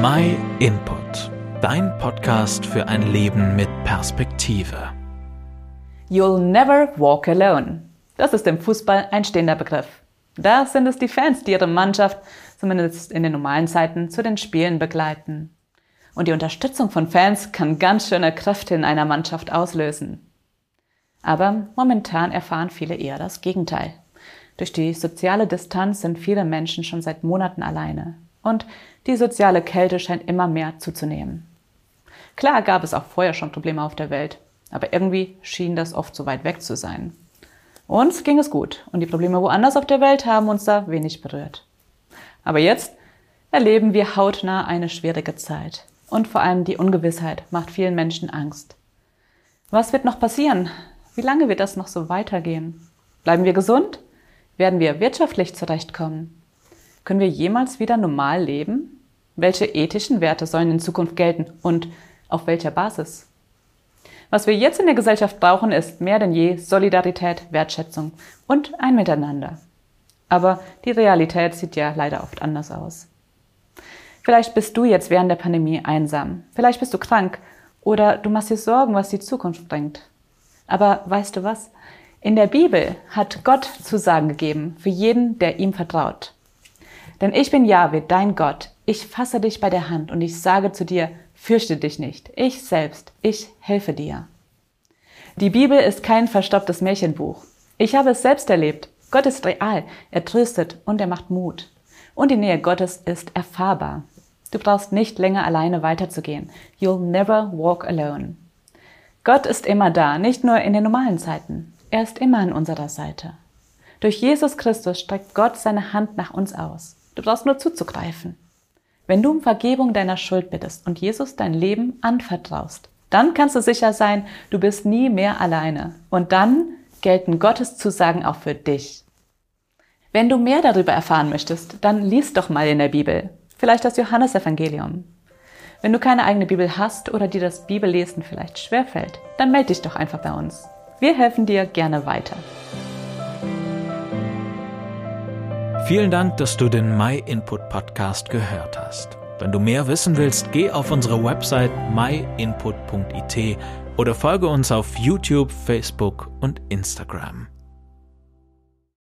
My Input, dein Podcast für ein Leben mit Perspektive. You'll never walk alone. Das ist im Fußball ein stehender Begriff. Da sind es die Fans, die ihre Mannschaft, zumindest in den normalen Zeiten, zu den Spielen begleiten. Und die Unterstützung von Fans kann ganz schöne Kräfte in einer Mannschaft auslösen. Aber momentan erfahren viele eher das Gegenteil. Durch die soziale Distanz sind viele Menschen schon seit Monaten alleine. Und die soziale Kälte scheint immer mehr zuzunehmen. Klar gab es auch vorher schon Probleme auf der Welt, aber irgendwie schien das oft so weit weg zu sein. Uns ging es gut und die Probleme woanders auf der Welt haben uns da wenig berührt. Aber jetzt erleben wir hautnah eine schwierige Zeit und vor allem die Ungewissheit macht vielen Menschen Angst. Was wird noch passieren? Wie lange wird das noch so weitergehen? Bleiben wir gesund? Werden wir wirtschaftlich zurechtkommen? Können wir jemals wieder normal leben? Welche ethischen Werte sollen in Zukunft gelten und auf welcher Basis? Was wir jetzt in der Gesellschaft brauchen, ist mehr denn je Solidarität, Wertschätzung und ein Miteinander. Aber die Realität sieht ja leider oft anders aus. Vielleicht bist du jetzt während der Pandemie einsam. Vielleicht bist du krank oder du machst dir Sorgen, was die Zukunft bringt. Aber weißt du was? In der Bibel hat Gott Zusagen gegeben für jeden, der ihm vertraut. Denn ich bin Jahwe, dein Gott. Ich fasse dich bei der Hand und ich sage zu dir, fürchte dich nicht. Ich selbst, ich helfe dir. Die Bibel ist kein verstopptes Märchenbuch. Ich habe es selbst erlebt. Gott ist real, er tröstet und er macht Mut. Und die Nähe Gottes ist erfahrbar. Du brauchst nicht länger alleine weiterzugehen. You'll never walk alone. Gott ist immer da, nicht nur in den normalen Zeiten. Er ist immer an unserer Seite. Durch Jesus Christus streckt Gott seine Hand nach uns aus. Du brauchst nur zuzugreifen. Wenn du um Vergebung deiner Schuld bittest und Jesus dein Leben anvertraust, dann kannst du sicher sein, du bist nie mehr alleine. Und dann gelten Gottes Zusagen auch für dich. Wenn du mehr darüber erfahren möchtest, dann lies doch mal in der Bibel. Vielleicht das Johannesevangelium. Wenn du keine eigene Bibel hast oder dir das Bibellesen vielleicht schwerfällt, dann melde dich doch einfach bei uns. Wir helfen dir gerne weiter. Vielen Dank, dass du den My Input Podcast gehört hast. Wenn du mehr wissen willst, geh auf unsere Website myinput.it oder folge uns auf YouTube, Facebook und Instagram.